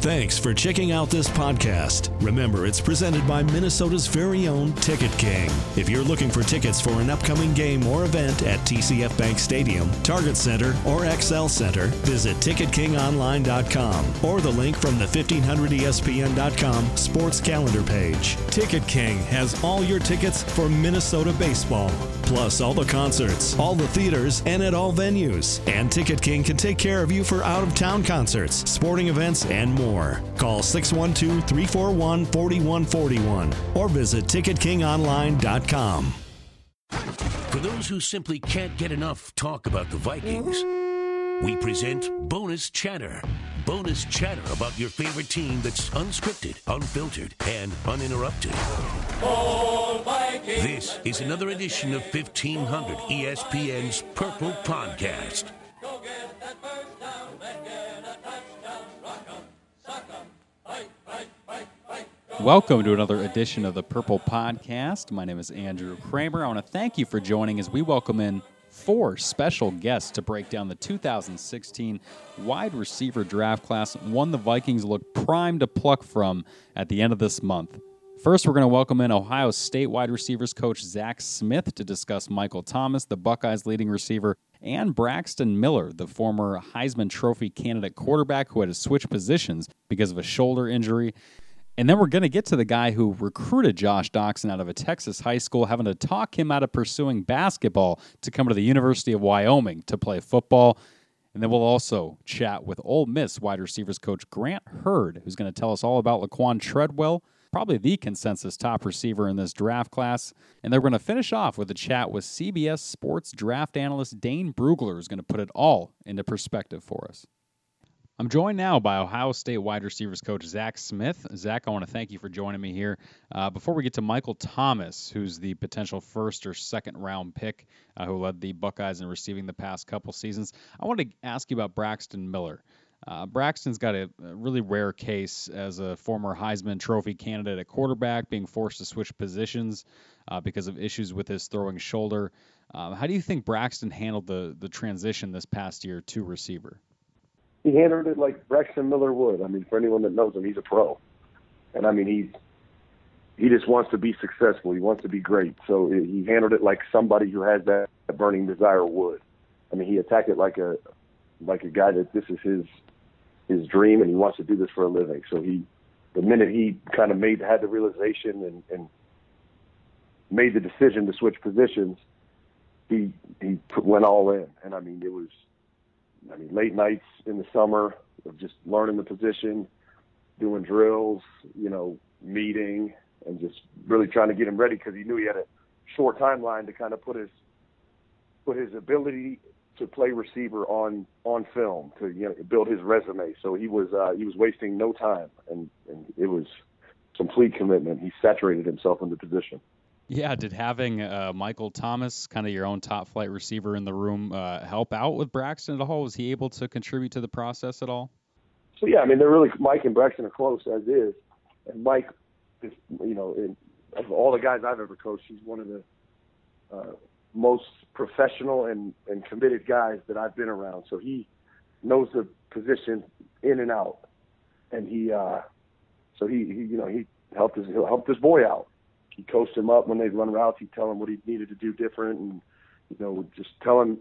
Thanks for checking out this podcast. Remember, it's presented by Minnesota's very own Ticket King. If you're looking for tickets for an upcoming game or event at TCF Bank Stadium, Target Center, or Xcel Center, visit TicketKingOnline.com or the link from the 1500ESPN.com sports calendar page. Ticket King has all your tickets for Minnesota baseball, plus all the concerts, all the theaters, and at all venues. And Ticket King can take care of you for out of town concerts, sporting events, and more. Call 612 341 4141 or visit TicketKingOnline.com. For those who simply can't get enough talk about the Vikings, we present Bonus Chatter. Bonus chatter about your favorite team that's unscripted, unfiltered, and uninterrupted. This is another edition of 1500 ESPN's Purple Podcast. Welcome to another edition of the Purple Podcast. My name is Andrew Krammer. I want to thank you for joining as we welcome in four special guests to break down the 2016 wide receiver draft class, one the Vikings look primed to pluck from at the end of this month. First, we're going to welcome in Ohio State wide receivers coach Zach Smith to discuss Michael Thomas, the Buckeyes' leading receiver, and Braxton Miller, the former Heisman Trophy candidate quarterback who had to switch positions because of a shoulder injury. And then we're going to get to the guy who recruited Josh Doctson out of a Texas high school, having to talk him out of pursuing basketball to come to the University of Wyoming to play football. And then we'll also chat with Ole Miss wide receivers coach Grant Heard, who's going to tell us all about Laquan Treadwell, probably the consensus top receiver in this draft class. And then we're going to finish off with a chat with CBS Sports draft analyst Dane Brugler, who's going to put it all into perspective for us. I'm joined now by Ohio State wide receivers coach Zach Smith. Zach, I want to thank you for joining me here. Uh, before we get to Michael Thomas, who's the potential first or second round pick uh, who led the Buckeyes in receiving the past couple seasons, I want to ask you about Braxton Miller. Uh, Braxton's got a, a, really rare case as a former Heisman Trophy candidate at quarterback, being forced to switch positions uh, because of issues with his throwing shoulder. Um, how do you think Braxton handled the the transition this past year to receiver? He handled it like Braxton Miller would. I mean, for anyone that knows him, he's a pro, and I mean he's he just wants to be successful. He wants to be great. So he handled it like somebody who has that burning desire would. I mean, he attacked it like a like a guy that this is his his dream and he wants to do this for a living. So he the minute he kind of made had the realization and, and made the decision to switch positions, he he went all in. And I mean, it was I mean, late nights in the summer of just learning the position, doing drills, you know, meeting, and just really trying to get him ready because he knew he had a short timeline to kind of put his put his ability to play receiver on on film to you know build his resume. So he was uh, he was wasting no time, and and it was complete commitment. He saturated himself in the position. Yeah, did having uh, Michael Thomas, kind of your own top flight receiver in the room, uh, help out with Braxton at all? Was he able to contribute to the process at all? So yeah, I mean, they're really Mike and Braxton are close as is, and Mike is, you know, in, of all the guys I've ever coached, he's one of the uh, most professional and and committed guys that I've been around. So he knows the position in and out, and he, uh, so he, he you know, he helped his he helped his boy out he coached him up when they'd run routes. He'd tell him what he needed to do different, and you know, just tell him,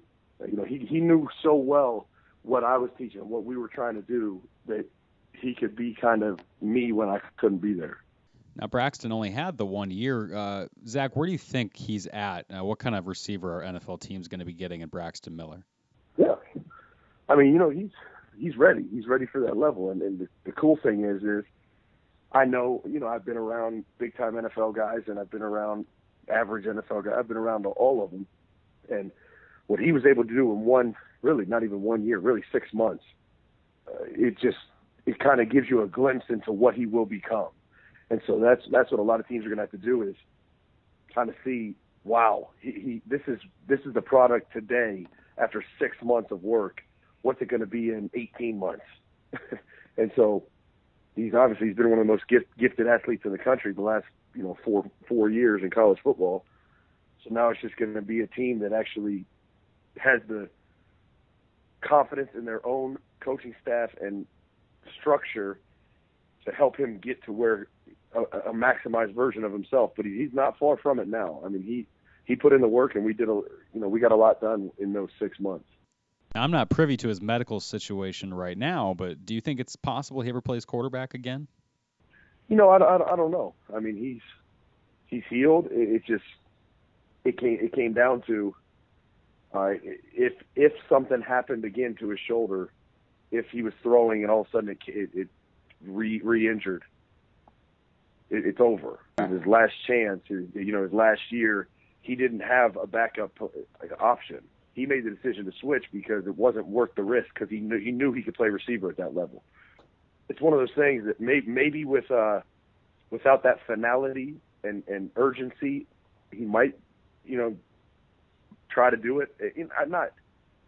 you know, he he knew so well what I was teaching, what we were trying to do, that he could be kind of me when I couldn't be there. Now Braxton only had the one year. Uh, Zach, where do you think he's at? Uh, what kind of receiver our NFL team's going to be getting in Braxton Miller? Yeah, I mean, you know, he's he's ready. He's ready for that level. And, and the, the cool thing is, is I know, you know, I've been around big time NFL guys, and I've been around average NFL guys. I've been around all of them, and what he was able to do in one, really not even one year, really six months, uh, it just it kind of gives you a glimpse into what he will become. And so that's that's what a lot of teams are going to have to do is kind of see, wow, he, he this is this is the product today after six months of work. What's it going to be in 18 months? and so he's obviously he's been one of the most gift, gifted athletes in the country the last you know four four years in college football. So now it's just going to be a team that actually has the confidence in their own coaching staff and structure to help him get to where a, a maximized version of himself. But he, he's not far from it now. I mean, he he put in the work, and we did a you know we got a lot done in those six months. I'm not privy to his medical situation right now, but do you think it's possible he ever plays quarterback again? You know, I, I, I don't know. I mean, he's he's healed. It, it just it came it came down to uh, if if something happened again to his shoulder, if he was throwing and all of a sudden it, it, it re re-injured, it, it's over. His last chance, you know, his last year, he didn't have a backup option. He made the decision to switch because it wasn't worth the risk because he knew he knew he could play receiver at that level. It's one of those things that may, maybe with uh, without that finality and, and urgency, he might, you know, try to do it. In, not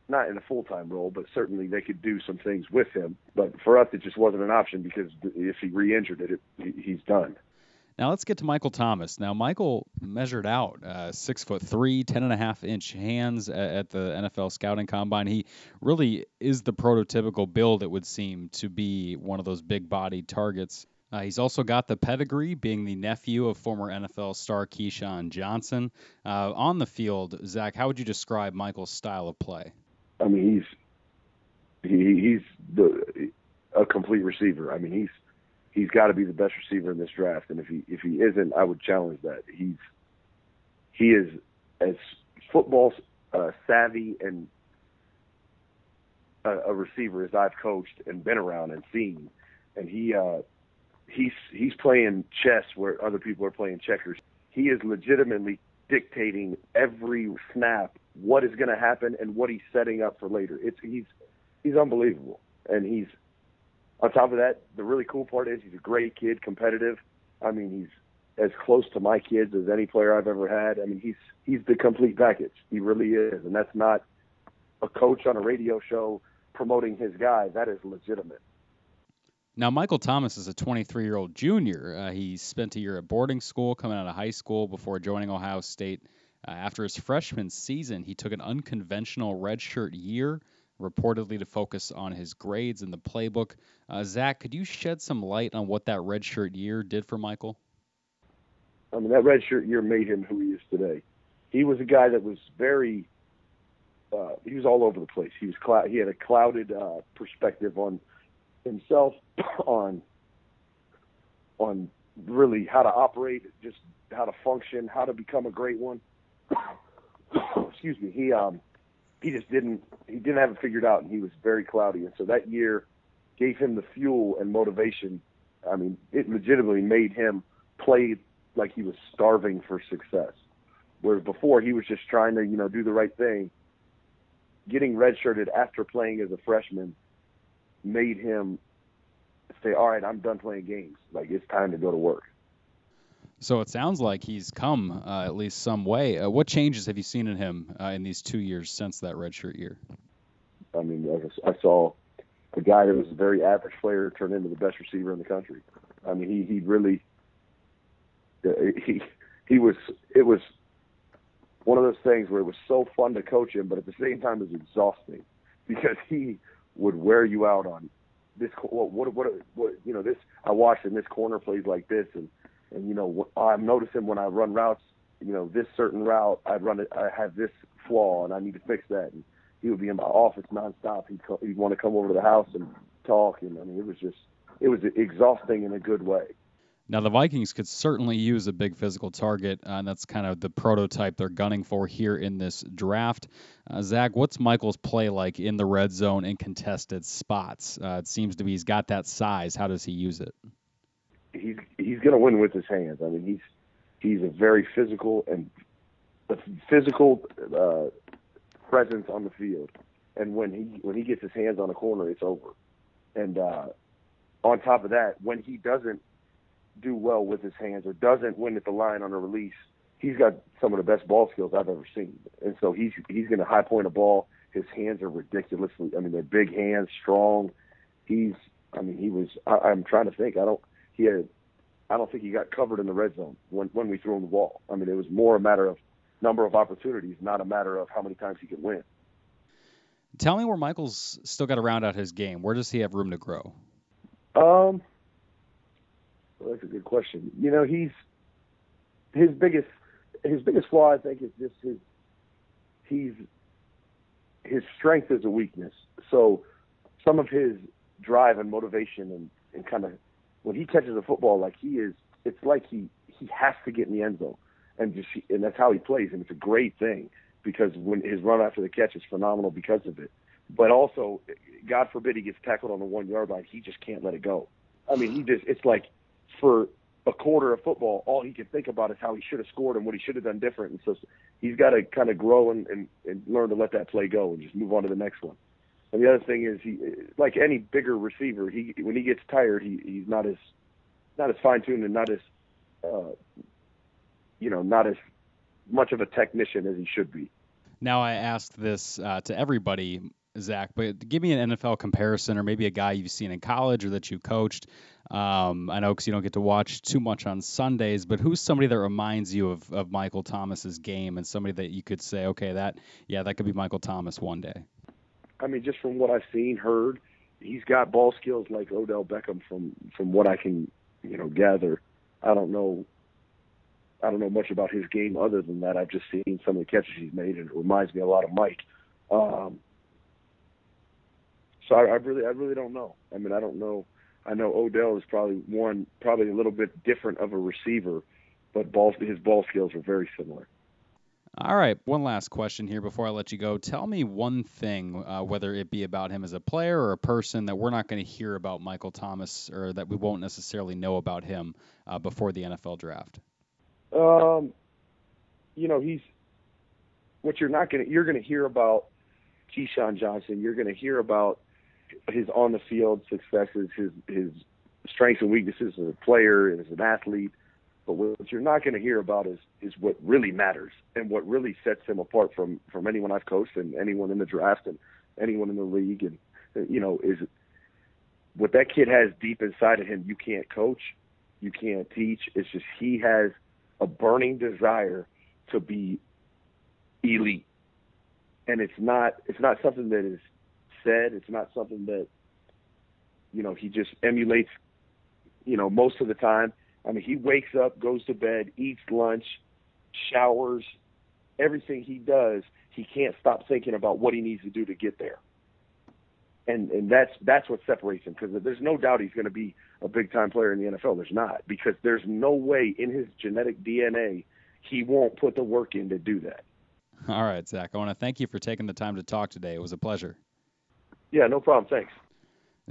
not in a full time role, but certainly they could do some things with him. But for us, it just wasn't an option because if he re-injured it, it he's done. Now let's get to Michael Thomas. Now Michael measured out uh, six foot three, ten and a half inch hands at, at, the NFL scouting combine. He really is the prototypical build. It would seem to be one of those big bodied targets. Uh, he's also got the pedigree, being the nephew of former NFL star Keyshawn Johnson. Uh, on the field, Zach, how would you describe Michael's style of play? I mean, he's he, he's the a complete receiver. I mean, he's he's got to be the best receiver in this draft, and if he if he isn't, I would challenge that. He's he is as football uh, savvy and a, a receiver as I've coached and been around and seen, and he uh, he's he's playing chess where other people are playing checkers. He is legitimately dictating every snap what is going to happen and what he's setting up for later. It's he's he's unbelievable, and he's on top of that. The really cool part is he's a great kid, competitive. I mean, he's as close to my kids as any player I've ever had. I mean, he's he's the complete package. He really is, and that's not a coach on a radio show promoting his guy. That is legitimate. Now, Michael Thomas is a 23 year old junior. Uh, he spent a year at boarding school coming out of high school before joining Ohio State. Uh, after his freshman season, he took an unconventional redshirt year, reportedly to focus on his grades in the playbook. Uh, Zach, could you shed some light on what that redshirt year did for Michael? I mean, that redshirt year made him who he is today. He was a guy that was very, uh, he was all over the place. He was clou- he had a clouded uh, perspective on himself on on really how to operate, just how to function, how to become a great one. Excuse me. He um he just didn't he didn't have it figured out, and he was very cloudy. And so that year gave him the fuel and motivation. I mean, it legitimately made him play like he was starving for success. Whereas before he was just trying to you know do the right thing. Getting redshirted after playing as a freshman made him say, "All right, I'm done playing games. Like it's time to go to work." So it sounds like he's come uh, at least some way. Uh, what changes have you seen in him uh, in these two years since that redshirt year? I mean, I saw a guy that was a very average player turn into the best receiver in the country. I mean, he he really uh, he he was it was one of those things where it was so fun to coach him, but at the same time it was exhausting because he would wear you out on this. What what what, what you know this. I watched and this corner plays like this, and and you know I'm noticing when I run routes, you know this certain route I run it. I have this flaw, and I need to fix that. And he would be in my office nonstop. He'd co- he'd want to come over to the house and talk, and I mean it was just it was exhausting in a good way. Now, the Vikings could certainly use a big physical target, uh, and that's kind of the prototype they're gunning for here in this draft. Uh, Zach, what's Michael's play like in the red zone in contested spots? Uh, it seems to be he's got that size. How does he use it? He's he's going to win with his hands. I mean, he's he's a very physical and physical uh, presence on the field, and when he when he gets his hands on a corner, it's over. And uh, on top of that, when he doesn't do well with his hands or doesn't win at the line on a release, he's got some of the best ball skills I've ever seen. And so he's he's going to high point a ball. His hands are ridiculously. I mean, they're big hands, strong. He's. I mean, he was. I, I'm trying to think. I don't. He had. I don't think he got covered in the red zone when when we threw him the ball. I mean, it was more a matter of number of opportunities, not a matter of how many times he could win. Tell me where Michael's still got to round out his game. Where does he have room to grow? Um, well, that's a good question. You know, he's his biggest his biggest flaw, I think, is just his he's his strength is a weakness. So some of his drive and motivation and, and kind of when he catches a football, like he is, it's like he he has to get in the end zone, and just and that's how he plays, and it's a great thing because when his run after the catch is phenomenal because of it. But also, God forbid he gets tackled on the one yard line, he just can't let it go. I mean, he just it's like for a quarter of football, all he can think about is how he should have scored and what he should have done different. And so he's got to kind of grow and, and, and learn to let that play go and just move on to the next one. And the other thing is, he like any bigger receiver, he when he gets tired, he he's not as not as fine tuned and not as uh, you know not as much of a technician as he should be. Now I asked this uh, to everybody Zach, but give me an NFL comparison or maybe a guy you've seen in college or that you coached. Um, I know because you don't get to watch too much on Sundays, but who's somebody that reminds you of, of Michael Thomas's game and somebody that you could say, okay, that yeah, that could be Michael Thomas one day. I mean, just from what I've seen, heard, he's got ball skills like Odell Beckham. From from what I can, you know, gather. I don't know. I don't know much about his game other than that. I've just seen some of the catches he's made, and it reminds me a lot of Mike. Um, so I, I really, I really don't know. I mean, I don't know. I know Odell is probably one, probably a little bit different of a receiver, but ball, his ball skills are very similar. All right, one last question here before I let you go. Tell me one thing, uh, whether it be about him as a player or a person that we're not going to hear about Michael Thomas or that we won't necessarily know about him uh, before the NFL draft. Um, you know, he's what you're not going to you're going to hear about Keyshawn Johnson. You're going to hear about his on the field successes, his his strengths and weaknesses as a player and as an athlete. But what you're not going to hear about is is what really matters and what really sets him apart from from anyone I've coached and anyone in the draft and anyone in the league. And you know, is what that kid has deep inside of him. You can't coach, you can't teach. It's just he has a burning desire to be elite, and it's not it's not something that is said. It's not something that you know he just emulates. You know, most of the time. I mean, he wakes up, goes to bed, eats lunch, showers, everything he does. He can't stop thinking about what he needs to do to get there. And and that's that's what separates him because there's no doubt he's going to be a big time player in the NFL. There's not because there's no way in his genetic DNA he won't put the work in to do that. All right, Zach. I want to thank you for taking the time to talk today. It was a pleasure. Yeah, no problem. Thanks.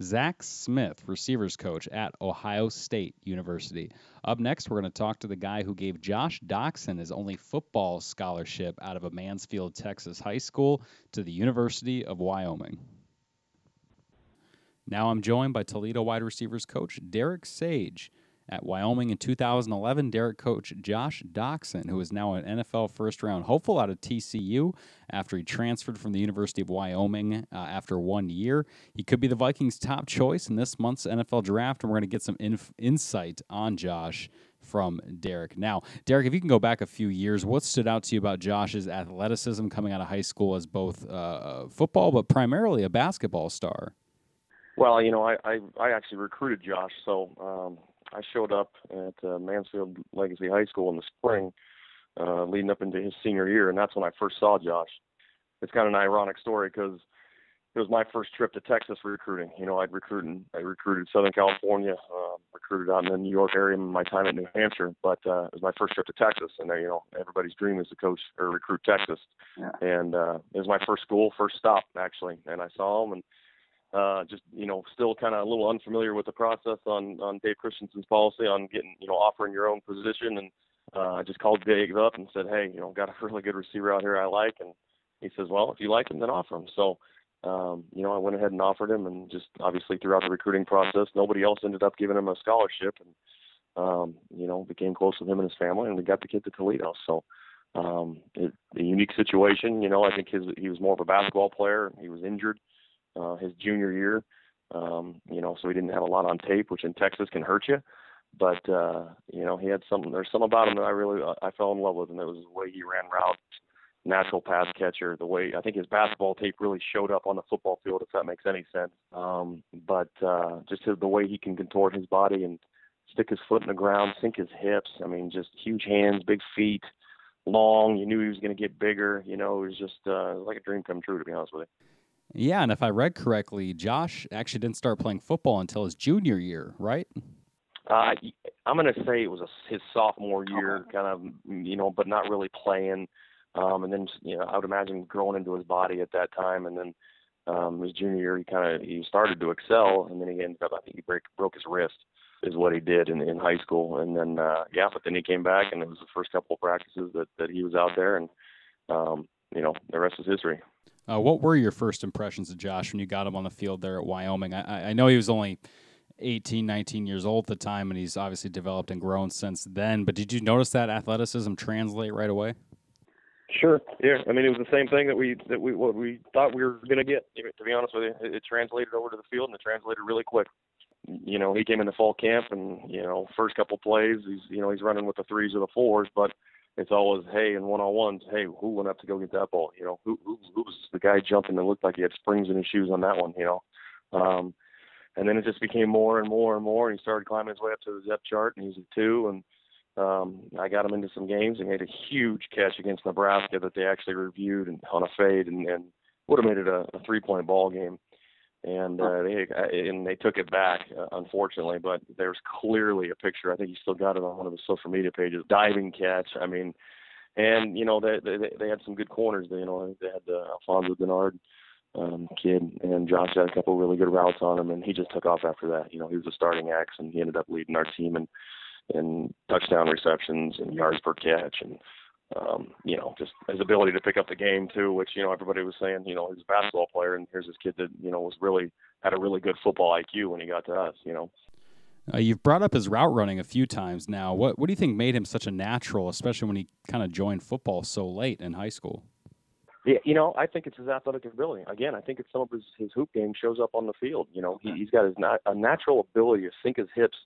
Zach Smith, receivers coach at Ohio State University. Up next, we're going to talk to the guy who gave Josh Doctson his only football scholarship out of a Mansfield, Texas high school to the University of Wyoming. Now I'm joined by Toledo wide receivers coach Derek Sage. At Wyoming in 2011, Derek coach Josh Doctson, who is now an NFL first round hopeful out of TCU after he transferred from the University of Wyoming uh, after one year. He could be the Vikings' top choice in this month's NFL draft, and we're going to get some inf- insight on Josh from Derek. Now, Derek, if you can go back a few years, what stood out to you about Josh's athleticism coming out of high school as both uh, football but primarily a basketball star? Well, you know, I I, I actually recruited Josh, so um, I showed up at uh, Mansfield Legacy High School in the spring, uh, leading up into his senior year, and that's when I first saw Josh. It's kind of an ironic story because it was my first trip to Texas recruiting. You know, I'd recruited I recruited Southern California, uh, recruited out in the New York area in my time at New Hampshire, but uh, it was my first trip to Texas, and uh, you know, everybody's dream is to coach or recruit Texas, yeah. and uh, it was my first school, first stop actually, and I saw him and. Uh, just you know, still kind of a little unfamiliar with the process on on Dave Christensen's policy on getting you know offering your own position, and uh, I just called Dave up and said, hey, you know, got a really good receiver out here I like, and he says, well, if you like him, then offer him. So um, you know, I went ahead and offered him, and just obviously throughout the recruiting process, nobody else ended up giving him a scholarship, and um, you know, became close with him and his family, and we got the kid to Toledo. So, um, it, a unique situation. You know, I think his he was more of a basketball player. He was injured uh, his junior year, um, you know, so he didn't have a lot on tape, which in Texas can hurt you. But uh, you know, he had something. There's something about him that I really I fell in love with, and it was the way he ran routes natural pass catcher. The way I think his basketball tape really showed up on the football field, if that makes any sense. Um, but uh, just his, the way he can contort his body and stick his foot in the ground, sink his hips. I mean, just huge hands, big feet, long. You knew he was going to get bigger. You know, it was just uh, like a dream come true, to be honest with you. Yeah, and if I read correctly, Josh actually didn't start playing football until his junior year, right? Uh, I'm going to say it was a, his sophomore year, kind of, you know, but not really playing. Um, and then you know, I would imagine growing into his body at that time, and then um, his junior year, he kind of he started to excel, and then he ended up I think he break, broke his wrist is what he did in, in high school, and then uh, yeah, but then he came back, and it was the first couple of practices that that he was out there, and um, you know the rest is history. Uh, what were your first impressions of Josh when you got him on the field there at Wyoming? I, I know he was only 18, 19 years old at the time, and he's obviously developed and grown since then. But did you notice that athleticism translate right away? Sure. Yeah. I mean, it was the same thing that we that we what we thought we were going to get. To be honest with you, it, it translated over to the field and it translated really quick. You know, he came into fall camp and you know, first couple plays, he's you know he's running with the threes or the fours, but it's always hey and one on ones. Hey, who went up to go get that ball? You know, who who, who was the guy jumping that looked like he had springs in his shoes on that one? You know, um, and then it just became more and more and more. And he started climbing his way up to the depth chart, and he's a two and um, I got him into some games and made a huge catch against Nebraska that they actually reviewed and on a fade and, and would have made it a, a three point ball game. And uh, they and they took it back, uh, unfortunately. But there's clearly a picture. I think he still got it on one of his social media pages. Diving catch. I mean, and you know they they, they had some good corners. They, you know they had uh, Alfonzo Dennard um, kid, and Josh had a couple of really good routes on him, and he just took off after that. You know, he was a starting axe, and he ended up leading our team and and touchdown receptions and yards per catch and um, you know, just his ability to pick up the game too, which, you know, everybody was saying, you know, he's a basketball player and here's this kid that, you know, was really had a really good football IQ when he got to us, you know. Uh, you've brought up his route running a few times now. What what do you think made him such a natural, especially when he kind of joined football so late in high school? Yeah, you know, I think it's his athletic ability. Again, I think it's some of his, his hoop game shows up on the field. You know, he, he's got his nat- a natural ability to sink his hips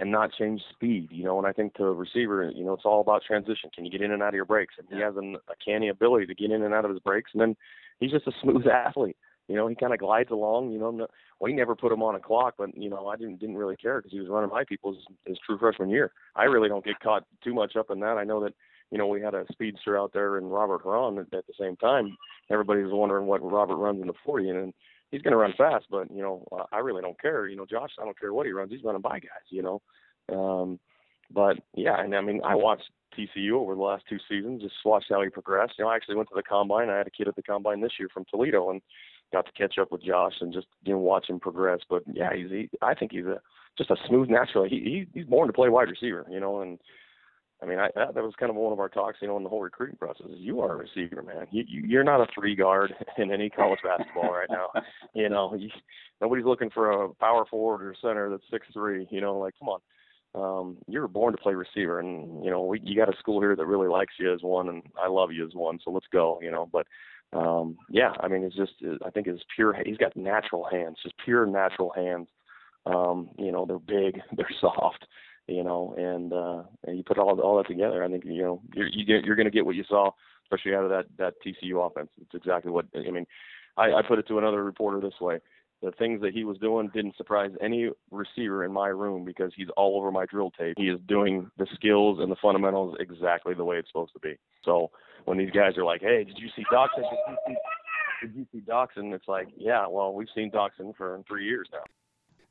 and not change speed, you know. And I think to a receiver, you know, it's all about transition. Can you get in and out of your breaks? And he has an, a canny ability to get in and out of his breaks. And then he's just a smooth athlete. You know, he kind of glides along. You know, no, he never put him on a clock, but you know, I didn't didn't really care because he was running my people his, his true freshman year. I really don't get caught too much up in that. I know that you know, we had a speedster out there and Robert Herron at, at the same time. Everybody was wondering what Robert runs in the 40, and he's going to run fast, but you know, I really don't care. You know, Josh, I don't care what he runs. He's running by guys. You know, um, but yeah, and I mean, I watched TCU over the last two seasons, just watched how he progressed. You know, I actually went to the combine. I had a kid at the combine this year from Toledo, and got to catch up with Josh and just you know watch him progress. But yeah, he's he, I think he's a just a smooth natural. He, he he's born to play wide receiver, you know, and I mean, I, that, that was kind of one of our talks, you know, in the whole recruiting process. Is you are a receiver, man. You, you you're not a three guard in any college basketball right now. You know, you, nobody's looking for a power forward or center that's six three. You know, like come on um, you were born to play receiver, and you know we, you got a school here that really likes you as one, and I love you as one. So let's go, you know. But um, yeah, I mean, it's just I think it's pure. He's got natural hands, just pure natural hands. Um, you know, they're big, they're soft, you know, and uh, and you put all all that together, I think you know you're you get, you're going to get what you saw, especially out of that that TCU offense. It's exactly what I mean. I, I put it to another reporter this way the things that he was doing didn't surprise any receiver in my room because he's all over my drill tape. He is doing the skills and the fundamentals exactly the way it's supposed to be. So when these guys are like, "Hey, did you see Doc?" did you see Doctson? It's like, yeah, well, we've seen Doctson for three years now.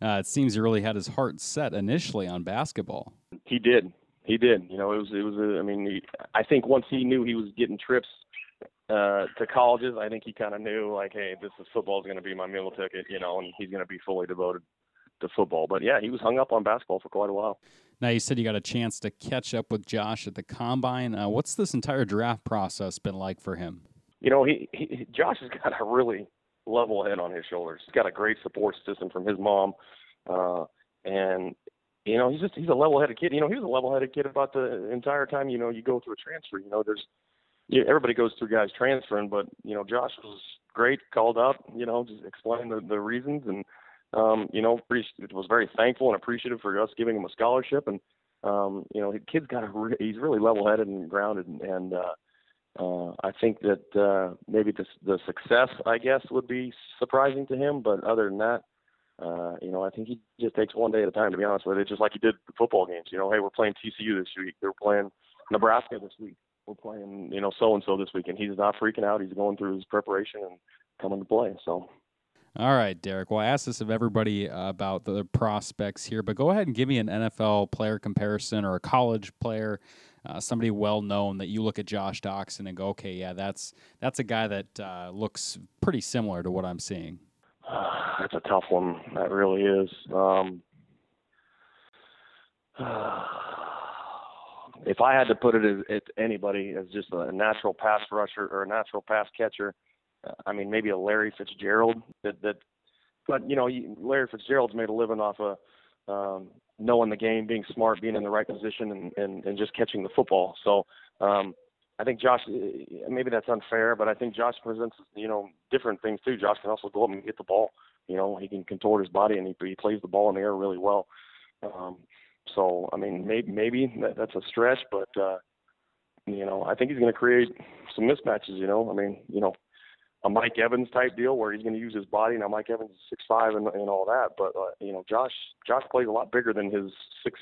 Uh, it seems he really had his heart set initially on basketball. He did. He did. You know, it was it was. A, I mean, he, I think once he knew he was getting trips uh, to colleges, I think he kind of knew like, hey, this is football is going to be my meal ticket, you know, and he's going to be fully devoted to football. But yeah, he was hung up on basketball for quite a while. Now you said you got a chance to catch up with Josh at the combine. Uh, what's this entire draft process been like for him? You know, he, he Josh has got a really level head on his shoulders. He's got a great support system from his mom, uh, and you know he's just he's a level-headed kid. You know, he was a level-headed kid about the entire time. You know, you go through a transfer. You know, there's you, everybody goes through guys transferring, but you know, Josh was great, called up. You know, just explained the the reasons and um, you know, he was very thankful and appreciative for us giving him a scholarship. And um, you know, the kid's got a re- he's really level-headed and grounded, and, and uh, uh, I think that uh, maybe the, the success, I guess, would be surprising to him. But other than that, uh, you know, I think he just takes one day at a time. To be honest with you, just like he did the football games. You know, hey, we're playing TCU this week. They're playing Nebraska this week. We're playing, you know, so and so this week, and he's not freaking out. He's going through his preparation and coming to play. So all right, Derek. Well, I asked this of everybody about the prospects here, but go ahead and give me an NFL player comparison or a college player, uh, somebody well known that you look at Josh Doctson and go, okay, yeah, that's that's a guy that uh, looks pretty similar to what I'm seeing. that's a tough one. That really is. Um, if I had to put it as, as anybody as just a natural pass rusher or a natural pass catcher I mean, maybe a Larry Fitzgerald that that, but you know, Larry Fitzgerald's made a living off of um, knowing the game, being smart, being in the right position, and and, and just catching the football. So. Um, I think Josh, maybe that's unfair, but I think Josh presents, you know, different things too. Josh can also go up and get the ball. You know, he can contort his body and he, he plays the ball in the air really well. Um, so, I mean, maybe maybe that, that's a stretch, but uh, you know, I think he's going to create some mismatches. You know, I mean, you know, a Mike Evans type deal where he's going to use his body. Now Mike Evans is six five and, and all that, but uh, you know Josh Josh plays a lot bigger than his six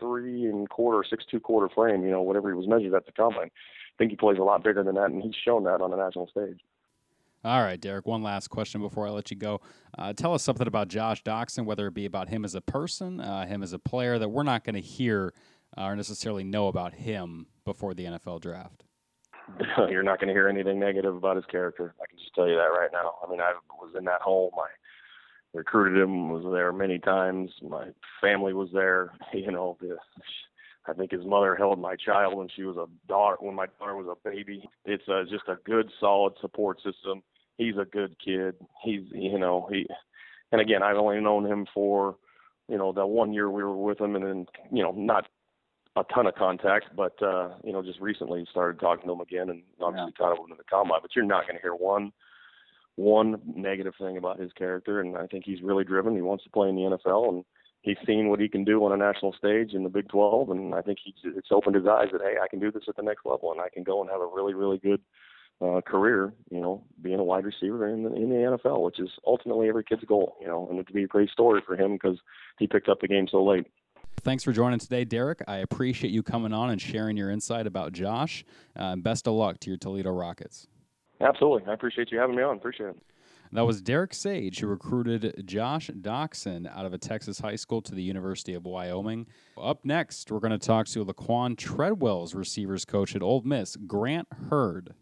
three and quarter, six two quarter frame. You know whatever he was measured at the combine. I think he plays a lot bigger than that, and he's shown that on the national stage. All right, Derek. One last question before I let you go. Uh, tell us something about Josh Doctson, whether it be about him as a person, uh, him as a player, that we're not going to hear uh, or necessarily know about him before the NFL draft. you're not going to hear anything negative about his character. I can just tell you that right now. I mean, I was in that home. I recruited him, was there many times. My family was there. You know, the, I think his mother held my child when she was a daughter, when my daughter was a baby. It's a, just a good, solid support system. He's a good kid. He's, you know, he, and again, I've only known him for, you know, that one year we were with him, and then, you know, not a ton of contact, but uh, you know, just recently started talking to him again, and obviously yeah. kind of in the combine. But you're not going to hear one one negative thing about his character, and I think he's really driven. He wants to play in the NFL, and he's seen what he can do on a national stage in the Big 12, and I think he's it's opened his eyes that hey, I can do this at the next level, and I can go and have a really really good uh, career, you know, being a wide receiver in the, in the NFL, which is ultimately every kid's goal, you know, and it'd be a great story for him because he picked up the game so late. Thanks for joining today, Derek. I appreciate you coming on and sharing your insight about Josh. Uh, best of luck to your Toledo Rockets. Absolutely. I appreciate you having me on. Appreciate it. That was Derek Sage, who recruited Josh Doctson out of a Texas high school to the University of Wyoming. Up next, we're going to talk to Laquan Treadwell's receivers coach at Ole Miss, Grant Heard.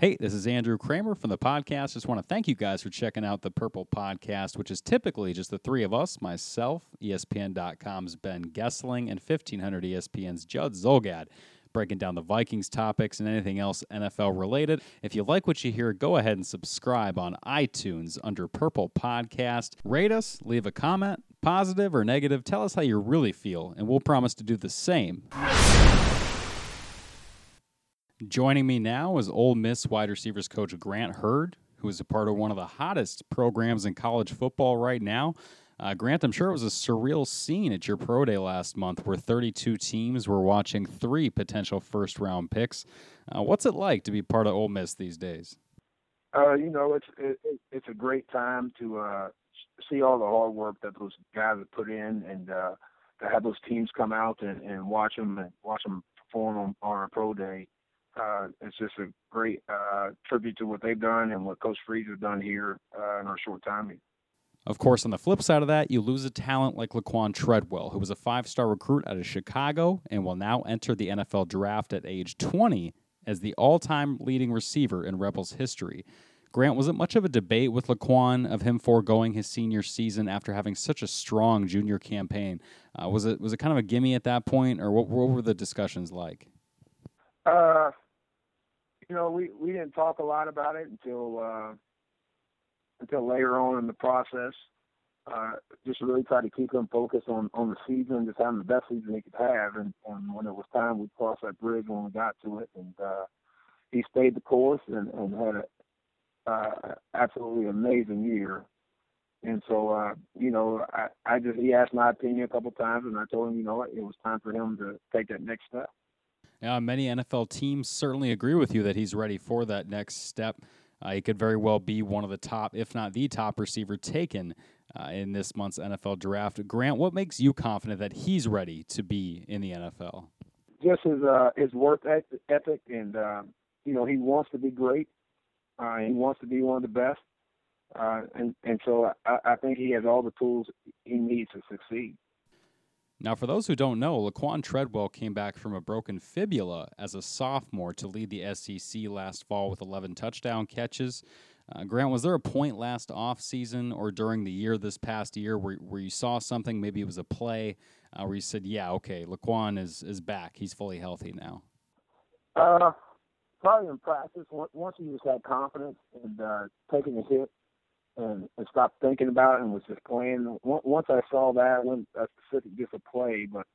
Hey, this is Andrew Krammer from the podcast. Just want to thank you guys for checking out the Purple Podcast, which is typically just the three of us myself, ESPN.com's Ben Goessling, and 1500 ESPN's Judd Zulgad breaking down the Vikings topics and anything else NFL related. If you like what you hear, go ahead and subscribe on iTunes under Purple Podcast. Rate us, leave a comment, positive or negative. Tell us how you really feel, and we'll promise to do the same. Joining me now is Ole Miss wide receivers coach Grant Heard, who is a part of one of the hottest programs in college football right now. Uh, Grant, I'm sure it was a surreal scene at your pro day last month where 32 teams were watching three potential first round picks. Uh, what's it like to be part of Ole Miss these days? Uh, you know, it's it, it's a great time to uh, see all the hard work that those guys have put in, and uh, to have those teams come out and, and watch them and watch them perform on, on our pro day uh, it's just a great uh, tribute to what they've done and what Coach Freeze has done here uh, in our short time. Of course, on the flip side of that, you lose a talent like Laquan Treadwell, who was a five star recruit out of Chicago and will now enter the NFL draft at age 20 as the all time leading receiver in Rebels history. Grant, was it much of a debate with Laquan of him foregoing his senior season after having such a strong junior campaign? Uh, was it was it kind of a gimme at that point, or what, what were the discussions like? Uh, you know, we we didn't talk a lot about it until uh, until later on in the process. Uh, just really try to keep him focused on on the season, just having the best season he could have. And, and when it was time, we crossed that bridge when we got to it. And uh, he stayed the course and, and had an uh, absolutely amazing year. And so, uh, you know, I, I just he asked my opinion a couple times, and I told him, you know it was time for him to take that next step. Yeah, many NFL teams certainly agree with you that he's ready for that next step. Uh, he could very well be one of the top, if not the top receiver taken uh, in this month's NFL draft. Grant, what makes you confident that he's ready to be in the NFL? Just his uh, his work ethic, and uh, you know he wants to be great. Uh, he wants to be one of the best, uh, and and so I, I think he has all the tools he needs to succeed. Now, for those who don't know, Laquan Treadwell came back from a broken fibula as a sophomore to lead the SEC last fall with 11 touchdown catches. Uh, Grant, was there a point last offseason or during the year this past year where, where you saw something, maybe it was a play, uh, where you said, yeah, okay, Laquan is, is back. He's fully healthy now? Uh, probably in practice. Once he just had confidence and uh, taking a hit and, and stopped thinking about it and was just playing. Once I saw that, when a specific just a play, but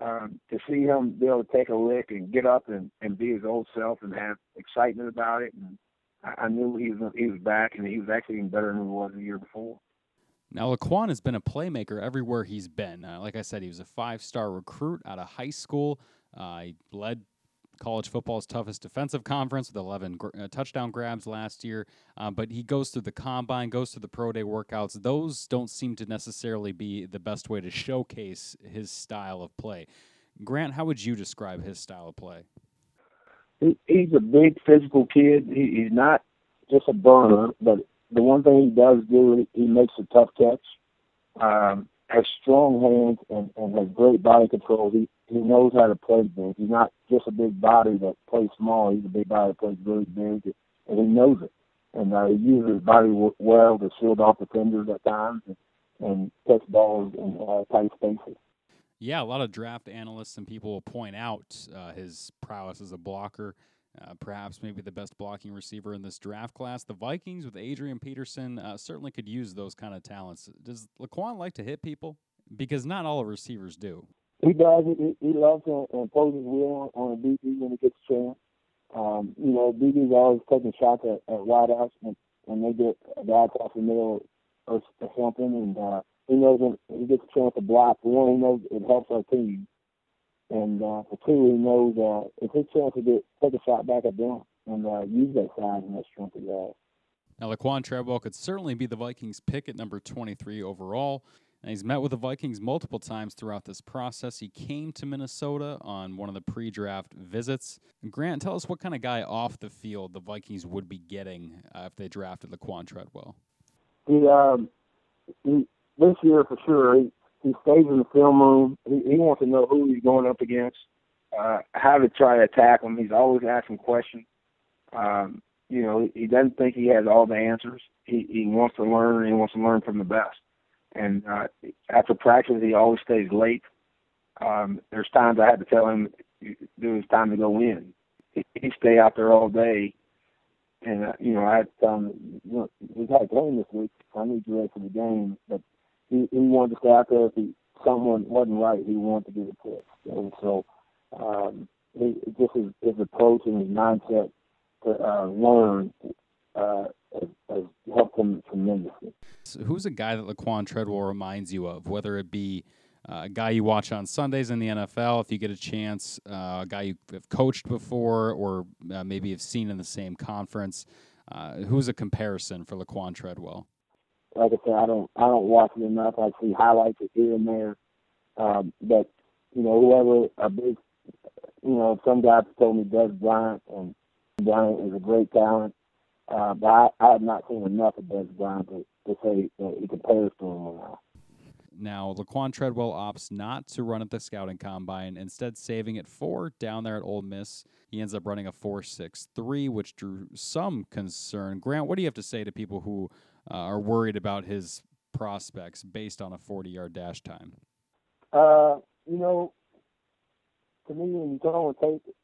um, to see him be able to take a lick and get up and, and be his old self and have excitement about it, and I, I knew he was he was back and he was actually even better than he was the year before. Now, Laquan has been a playmaker everywhere he's been. Uh, like I said, he was a five star recruit out of high school. Uh, he led college football's toughest defensive conference with 11 gr- uh, touchdown grabs last year. Uh, but he goes through the combine, goes through the pro day workouts. Those don't seem to necessarily be the best way to showcase his style of play. Grant, how would you describe his style of play? He, he's a big physical kid. He, he's not just a burner, but the one thing he does do, he makes a tough catch. Um, has strong hands and, and has great body control. He he knows how to play big. He's not just a big body that plays small. He's a big body that plays really big, and he knows it. And uh, he uses his body well to shield off defenders at times and, and catch balls in uh, tight spaces. Yeah, a lot of draft analysts and people will point out uh, his prowess as a blocker. Uh, perhaps maybe the best blocking receiver in this draft class. The Vikings with Adrian Peterson uh, certainly could use those kind of talents. Does Laquan like to hit people? Because not all receivers do. He does it. He, he loves to impose his will on, a DB when he gets a chance. Um, you know, DB's always taking shots at, at wideouts when, when they get a guy across the middle or, or something, and uh, he knows when he gets a chance to block. One, he knows it helps our team, and uh, for two, he knows uh, it's his chance to get take a shot back at them and uh, use that size and that strength he has. Now, Laquan Treadwell could certainly be the Vikings' pick at number 23 overall. And he's met with the Vikings multiple times throughout this process. He came to Minnesota on one of the pre draft visits. Grant, tell us what kind of guy off the field the Vikings would be getting uh, if they drafted Laquan Treadwell. He, um, he, this year for sure, he, he stays in the film room. He, he wants to know who he's going up against, uh, how to try to attack him. He's always asking questions. Um, you know, he doesn't think he has all the answers. He, he wants to learn. He wants to learn from the best. And uh, after practice, he always stays late. Um, there's times I had to tell him it was time to go in. He, he stay out there all day. And uh, you know, I had to him, you we've had a game this week. I need you ready for the game, but he, he wanted to stay out there. If he, someone wasn't right, he wanted to get it fixed. And so, um, he just his, his approach and his mindset to uh, learn uh, has, has helped him tremendously. So who's a guy that Laquan Treadwell reminds you of, whether it be uh, a guy you watch on Sundays in the NFL, if you get a chance, uh, a guy you have coached before, or uh, maybe have seen in the same conference? Uh, who's a comparison for Laquan Treadwell? Like I said, I don't I don't watch it enough. I see highlights here and there, um, but you know whoever a big you know, some guys told me Dez Bryant, and Bryant is a great talent. Uh, but I, I have not seen enough of Dez Bryant to, to say that he compares to him now. Now, Laquan Treadwell opts not to run at the scouting combine, instead saving it for down there at Ole Miss. He ends up running a 4.63, which drew some concern. Grant, what do you have to say to people who uh, are worried about his prospects based on a 40 yard dash time? Uh, you know, to me, when you go and take,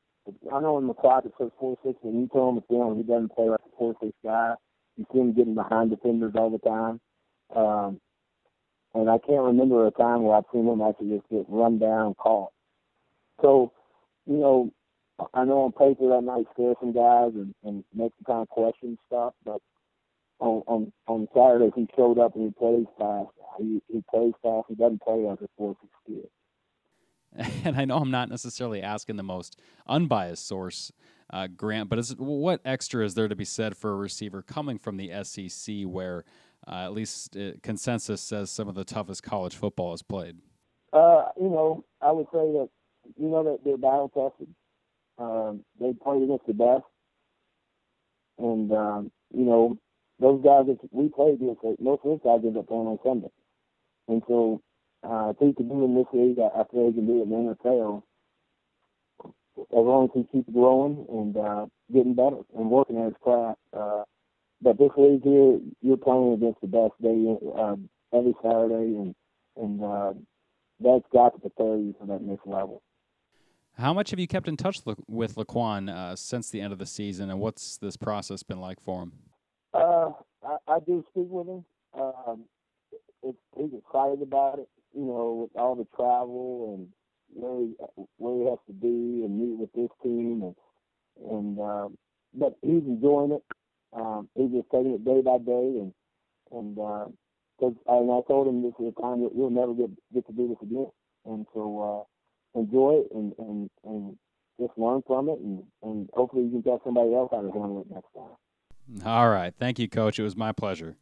I know in the clock it says 4 6, when you tell him the film, he doesn't play like a 4 6 guy. You see him getting behind defenders all the time. Um, and I can't remember a time where I've seen him actually just get run down, caught. So, you know, I know on paper that might scare some guys and, and make them kind of question stuff, but on on on Saturday he showed up and he plays fast. He he plays fast. He doesn't play like a four six kid. And I know I'm not necessarily asking the most unbiased source, uh, Grant, but is, what extra is there to be said for a receiver coming from the SEC, where uh, at least uh, consensus says some of the toughest college football is played? Uh, you know, I would say that you know that they're battle tested. Um, they played against the best, and um, you know those guys that we played against, most of those guys end up playing on Sunday. And so uh, I think to do in this league, I, I feel he can do it in the NFL as long as he keeps growing and uh, getting better and working at his craft. Uh, but this league here, you're playing against the best day uh, every Saturday, and and uh, that's got to prepare you for that next level. How much have you kept in touch with Laquon uh, since the end of the season, and what's this process been like for him? Uh, I, I do speak with him. Um, it, he's excited about it. You know, with all the travel and where he, where he has to be and meet with this team, and and um, but he's enjoying it. Um, he's just taking it day by day, and and because uh, and I told him this is a time that you'll never get get to do this again, and so uh, enjoy it and and and just learn from it, and and hopefully you can tell somebody else how to handle it next time. All right. Thank you, Coach. It was my pleasure.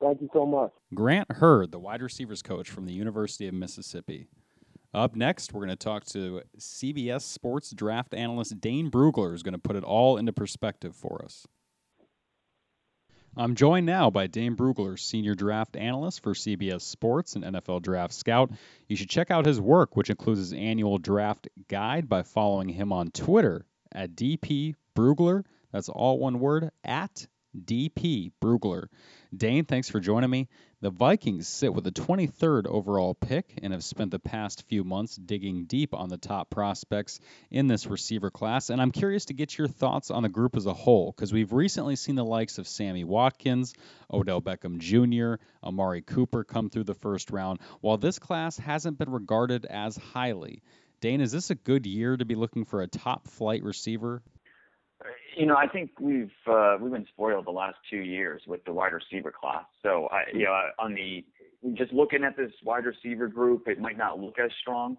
Thank you so much. Grant Heard, the wide receivers coach from the University of Mississippi. Up next, we're going to talk to CBS Sports draft analyst Dane Brugler, who's going to put it all into perspective for us. I'm joined now by Dane Brugler, senior draft analyst for CBS Sports and NFL Draft Scout. You should check out his work, which includes his annual draft guide, by following him on Twitter at DP Brugler. That's all one word at DP Brugler. Dane, thanks for joining me. The Vikings sit with the 23rd overall pick and have spent the past few months digging deep on the top prospects in this receiver class. And I'm curious to get your thoughts on the group as a whole, because we've recently seen the likes of Sammy Watkins, Odell Beckham Jr., Amari Cooper come through the first round, while this class hasn't been regarded as highly. Dane, is this a good year to be looking for a top flight receiver? You know, I think we've uh, we've been spoiled the last two years with the wide receiver class. So I, you know, on the just looking at this wide receiver group, it might not look as strong,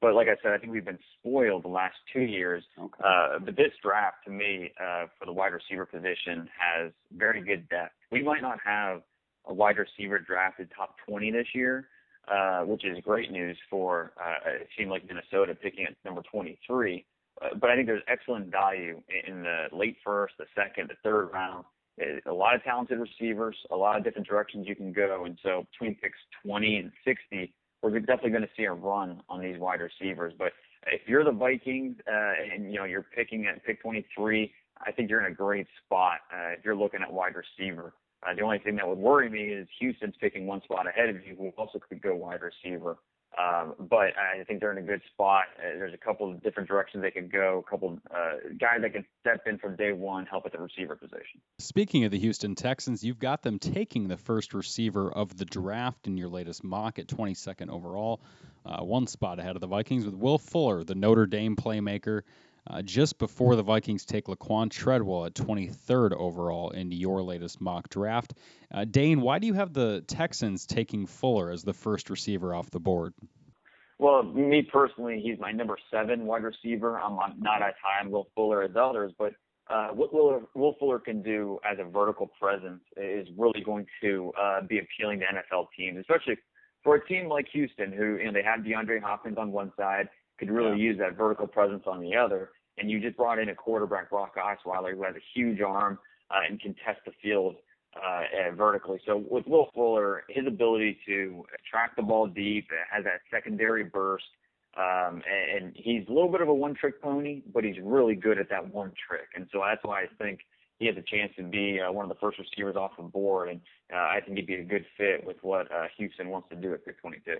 but like I said, I think we've been spoiled the last two years. Okay. Uh, but this draft, to me, uh, for the wide receiver position, has very good depth. We might not have a wide receiver drafted top 20 this year, uh, which is great news for uh, a team like Minnesota picking at number 23. But I think there's excellent value in the late first, the second, the third round. A lot of talented receivers, a lot of different directions you can go. And so between picks 20 and 60, we're definitely going to see a run on these wide receivers. But if you're the Vikings uh, and you know you're picking at pick 23, I think you're in a great spot uh, if you're looking at wide receiver. Uh, the only thing that would worry me is Houston's picking one spot ahead of you, who also could go wide receiver. Um, but I think they're in a good spot. Uh, there's a couple of different directions they could go. A couple uh, guys that can step in from day one, help at the receiver position. Speaking of the Houston Texans, you've got them taking the first receiver of the draft in your latest mock at 22nd overall, uh, one spot ahead of the Vikings with Will Fuller, the Notre Dame playmaker uh, just before the Vikings take Laquon Treadwell at 23rd overall in your latest mock draft. Uh, Dane, why do you have the Texans taking Fuller as the first receiver off the board? Well, me personally, he's my number seven wide receiver. I'm not as high on Will Fuller as others, but uh, what Will, Will Fuller can do as a vertical presence is really going to uh, be appealing to NFL teams, especially for a team like Houston, who you know they have DeAndre Hopkins on one side could really use that vertical presence on the other. And you just brought in a quarterback, Brock Osweiler, who has a huge arm uh, and can test the field uh, vertically. So with Will Fuller, his ability to track the ball deep, has that secondary burst, um, and, and he's a little bit of a one-trick pony, but he's really good at that one trick. And so that's why I think he has a chance to be uh, one of the first receivers off the board, and uh, I think he'd be a good fit with what uh, Houston wants to do at pick 22.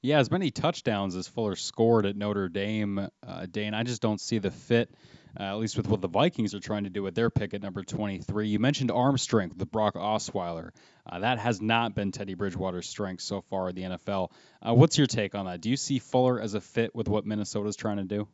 Yeah, as many touchdowns as Fuller scored at Notre Dame, uh, Dane, I just don't see the fit, uh, at least with what the Vikings are trying to do with their pick at number 23. You mentioned arm strength with Brock Osweiler. Uh, that has not been Teddy Bridgewater's strength so far in the NFL. Uh, what's your take on that? Do you see Fuller as a fit with what Minnesota's trying to do?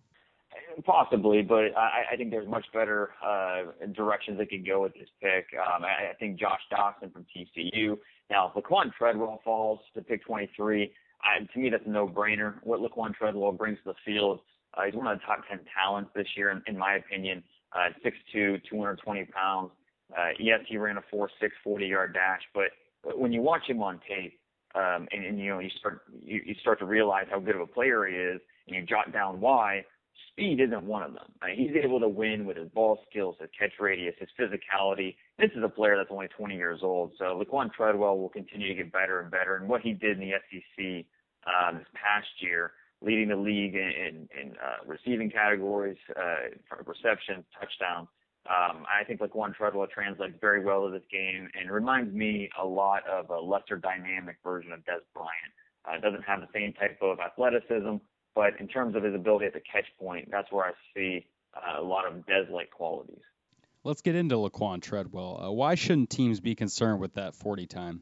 Possibly, but I, I think there's much better uh, directions they could go with this pick. Um, I, I think Josh Doctson from TCU. Now, if Laquon Treadwell falls to pick 23, I, to me, that's a no-brainer. What Laquon Treadwell brings to the field, uh, he's one of the top 10 talents this year, in, in my opinion. Uh, 6'2", 220 pounds. Uh, yes, he ran a 4.6 40-yard dash, but when you watch him on tape, um, and, and you know you start you, you start to realize how good of a player he is, and you jot down why. Speed isn't one of them. Uh, he's able to win with his ball skills, his catch radius, his physicality. This is a player that's only 20 years old, so Laquon Treadwell will continue to get better and better. And what he did in the SEC uh, this past year, leading the league in, in, in uh, receiving categories, uh, reception, touchdowns. Um, I think Laquon Treadwell translates very well to this game and reminds me a lot of a lesser dynamic version of Dez Bryant. Uh, doesn't have the same type of athleticism, but in terms of his ability at the catch point, that's where I see uh, a lot of Dez-like qualities. Let's get into Laquon Treadwell. Uh, why shouldn't teams be concerned with that 40 time?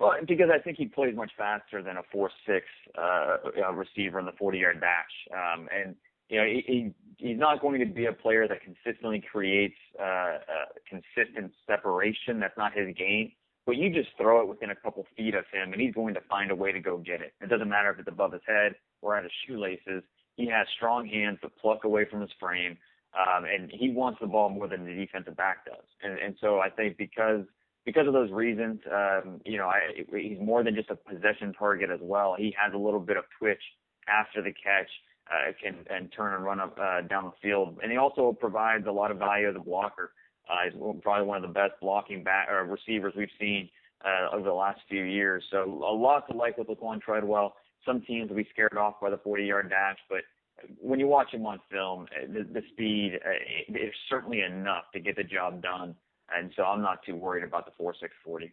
Well, because I think he plays much faster than a four-six uh, receiver in the 40-yard dash, um, and you know he, he he's not going to be a player that consistently creates uh, uh, consistent separation. That's not his game. But you just throw it within a couple feet of him, and he's going to find a way to go get it. It doesn't matter if it's above his head or at his shoelaces. He has strong hands to pluck away from his frame, um, and he wants the ball more than the defensive back does. And, and so I think because because of those reasons, um, you know, I, he's more than just a possession target as well. He has a little bit of twitch after the catch, uh, can and turn and run up uh, down the field, and he also provides a lot of value as a blocker. Uh, he's probably one of the best blocking back or receivers we've seen uh, over the last few years. So a lot to like with Laquon Treadwell. Some teams will be scared off by the 40-yard dash, but when you watch him on film, uh, the, the speed uh, is certainly enough to get the job done and so I'm not too worried about the four six forty.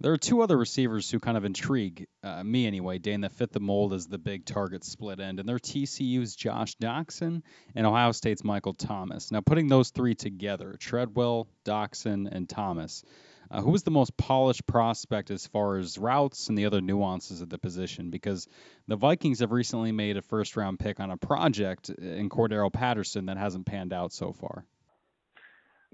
There are two other receivers who kind of intrigue uh, me anyway, Dane, that fit the mold as the big target split end, and they're TCU's Josh Doctson and Ohio State's Michael Thomas. Now, putting those three together, Treadwell, Doctson, and Thomas, uh, who was the most polished prospect as far as routes and the other nuances of the position? Because the Vikings have recently made a first round pick on a project in Cordarrelle Patterson that hasn't panned out so far.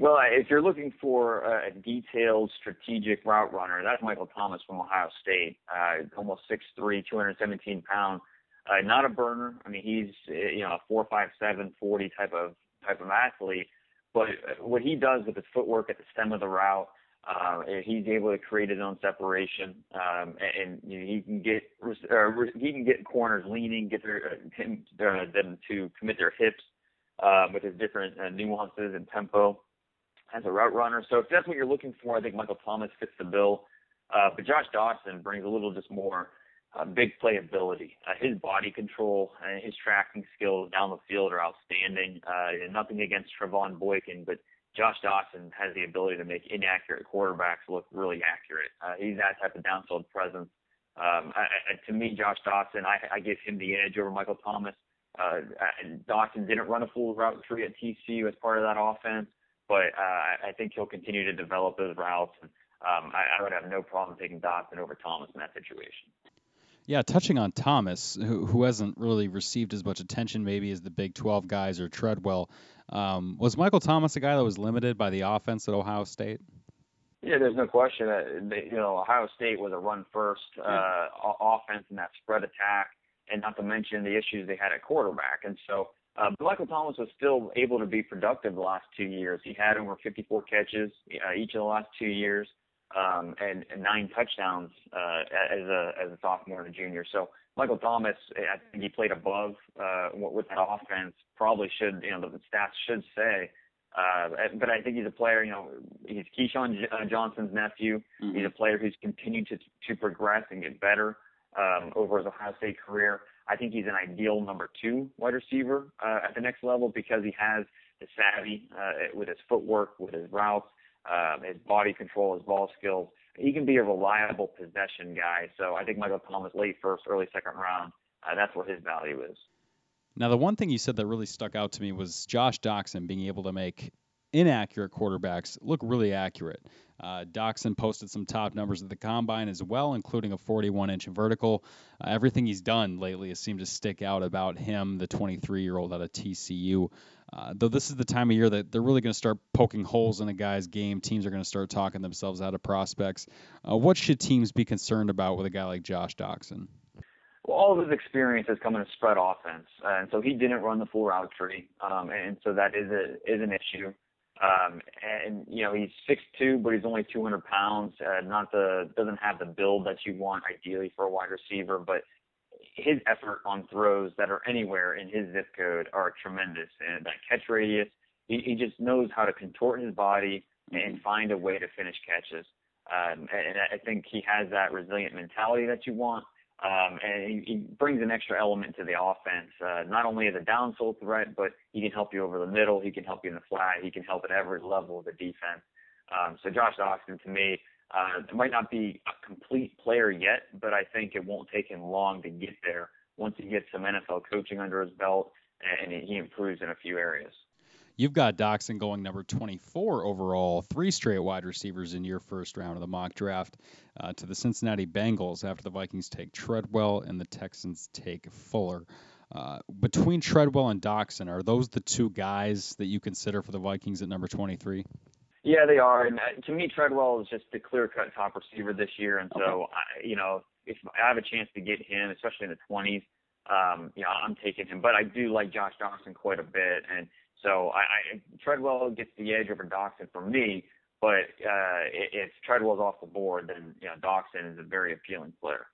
Well, if you're looking for a detailed strategic route runner, that's Michael Thomas from Ohio State. Uh, almost 6'3", 217 pounds. Uh, not a burner. I mean, he's you know a four five seven forty type of type of athlete. But what he does with his footwork at the stem of the route, uh, he's able to create his own separation, um, and, and you know, he can get uh, he can get corners leaning, get their uh, him uh, them to commit their hips uh, with his different uh, nuances and tempo as a route runner. So if that's what you're looking for, I think Michael Thomas fits the bill. Uh, but Josh Doctson brings a little just more uh, big playability. Uh, his body control and his tracking skills down the field are outstanding. Uh, and nothing against Trevone Boykin, but Josh Doctson has the ability to make inaccurate quarterbacks look really accurate. Uh, he's that type of downfield presence. Um, I, I, to me, Josh Doctson, I, I give him the edge over Michael Thomas. Uh, Doctson didn't run a full route tree at TCU as part of that offense but uh, I think he'll continue to develop those routes. And, um, I, I would have no problem taking Doctson over Thomas in that situation. Yeah, touching on Thomas, who, who hasn't really received as much attention maybe as the Big 12 guys or Treadwell, um, was Michael Thomas a guy that was limited by the offense at Ohio State? Yeah, there's no question. that you know, Ohio State was a run-first uh, offense in that spread attack, and not to mention the issues they had at quarterback. And so uh, but Michael Thomas was still able to be productive the last two years. He had over 54 catches uh, each of the last two years. um, and, and nine touchdowns uh, as a as a sophomore and a junior. So Michael Thomas, I think he played above uh, with that offense. Probably should, you know, the stats should say. Uh, but I think he's a player. You know, he's Keyshawn uh, Johnson's nephew. Mm-hmm. He's a player who's continued to to progress and get better um, over his Ohio State career. I think he's an ideal number two wide receiver uh, at the next level because he has the savvy uh, with his footwork, with his routes, uh, his body control, his ball skills. He can be a reliable possession guy. So I think Michael Thomas, late first, early second round, uh, that's where his value is. Now, the one thing you said that really stuck out to me was Josh Doctson being able to make inaccurate quarterbacks look really accurate. Uh, Doctson posted some top numbers at the combine as well, including a 41 inch vertical. Uh, everything he's done lately has seemed to stick out about him, the 23 year old out of TCU. Uh, though this is the time of year that they're really going to start poking holes in a guy's game, teams are going to start talking themselves out of prospects. Uh, what should teams be concerned about with a guy like Josh Doctson? Well, all of his experience has come in a spread offense, and so he didn't run the full route tree, um, and so that is a is an issue. Um, and you know he's six two, but he's only 200 pounds. Uh, not the doesn't have the build that you want ideally for a wide receiver, but his effort on throws that are anywhere in his zip code are tremendous. And that catch radius, he, he just knows how to contort his body and find a way to finish catches. Um, and I think he has that resilient mentality that you want. Um, and he, brings an extra element to the offense, uh, not only as a downfield threat, but he can help you over the middle. He can help you in the flat. He can help at every level of the defense. Um, so Josh Doctson, to me, uh, might not be a complete player yet, but I think it won't take him long to get there once he gets some NFL coaching under his belt and he improves in a few areas. You've got Doctson going number 24 overall, three straight wide receivers in your first round of the mock draft uh, to the Cincinnati Bengals after the Vikings take Treadwell and the Texans take Fuller. Uh, between Treadwell and Doctson, are those the two guys that you consider for the Vikings at number 23? Yeah, they are. And uh, to me, Treadwell is just the clear-cut top receiver this year. And so, okay. I, you know, if I have a chance to get him, especially in the 20s, um, you know, I'm taking him. But I do like Josh Doctson quite a bit. And so I, I Treadwell gets the edge over Doctson for me, but uh, if Treadwell's off the board, then you know Doctson is a very appealing player.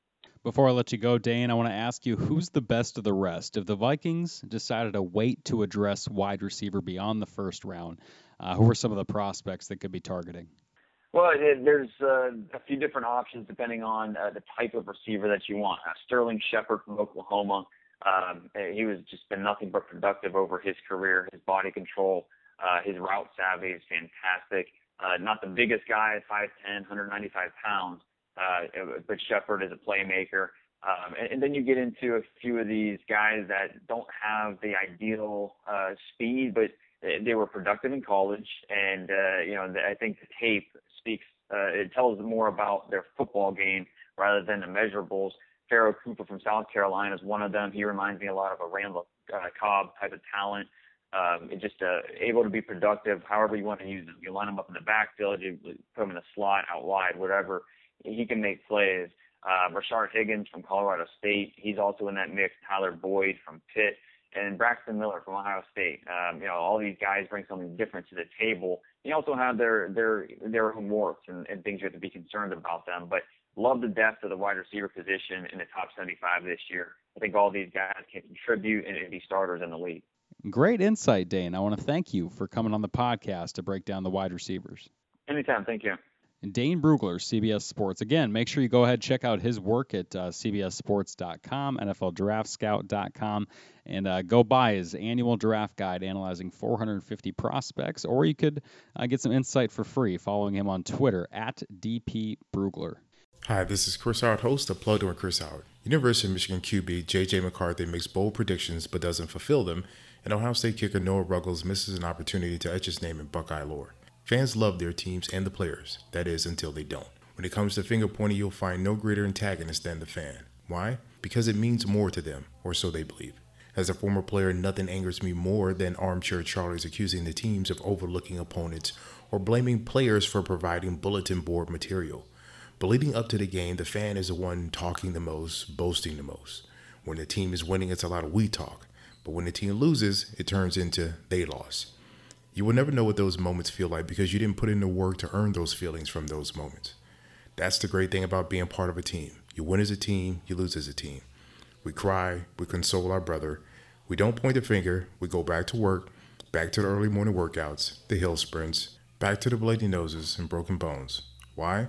Before I let you go, Dane, I want to ask you who's the best of the rest? If the Vikings decided to wait to address wide receiver beyond the first round, uh, who are some of the prospects that could be targeting? Well, it, there's uh, a few different options depending on uh, the type of receiver that you want. Uh, Sterling Shepard from Oklahoma um, he was just been nothing but productive over his career. His body control, uh, his route savvy is fantastic. Uh, not the biggest guy, 5'10", 195 pounds, uh, but Shepard is a playmaker. Um, and, and then you get into a few of these guys that don't have the ideal uh, speed, but they were productive in college. And uh, you know, I think the tape speaks. Uh, it tells more about their football game rather than the measurables. Pharoh Cooper from South Carolina is one of them. He reminds me a lot of a Randall uh, Cobb type of talent. Um, just uh, able to be productive, however you want to use him. You line him up in the backfield, you put him in the slot, out wide, whatever. He can make plays. Uh, Rashard Higgins from Colorado State, he's also in that mix. Tyler Boyd from Pitt, and Braxton Miller from Ohio State. Um, you know, all these guys bring something different to the table. You also have their their their own warts and, and things you have to be concerned about them. But Love the depth of the wide receiver position in the top 75 this year. I think all these guys can contribute and be starters in the league. Great insight, Dane. I want to thank you for coming on the podcast to break down the wide receivers. Anytime. Thank you. Dane Brugler, CBS Sports. Again, make sure you go ahead and check out his work at uh, CBSSports.com, NFLDraftScout.com, and uh, go buy his annual draft guide analyzing 450 prospects, or you could uh, get some insight for free following him on Twitter at DP Brugler. Hi, this is Chris Howard, host of Plugged In with Chris Howard. University of Michigan QB J.J. McCarthy makes bold predictions but doesn't fulfill them, and Ohio State kicker Noah Ruggles misses an opportunity to etch his name in Buckeye lore. Fans love their teams and the players, that is, until they don't. When it comes to finger pointing, you'll find no greater antagonist than the fan. Why? Because it means more to them, or so they believe. As a former player, nothing angers me more than armchair Charlies accusing the teams of overlooking opponents or blaming players for providing bulletin board material. But leading up to the game, the fan is the one talking the most, boasting the most. When the team is winning, it's a lot of we talk. But when the team loses, it turns into they lost. You will never know what those moments feel like because you didn't put in the work to earn those feelings from those moments. That's the great thing about being part of a team. You win as a team, you lose as a team. We cry, we console our brother. We don't point the finger, we go back to work, back to the early morning workouts, the hill sprints, back to the bloody noses and broken bones. Why?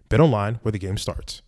BetOnline, where the game starts.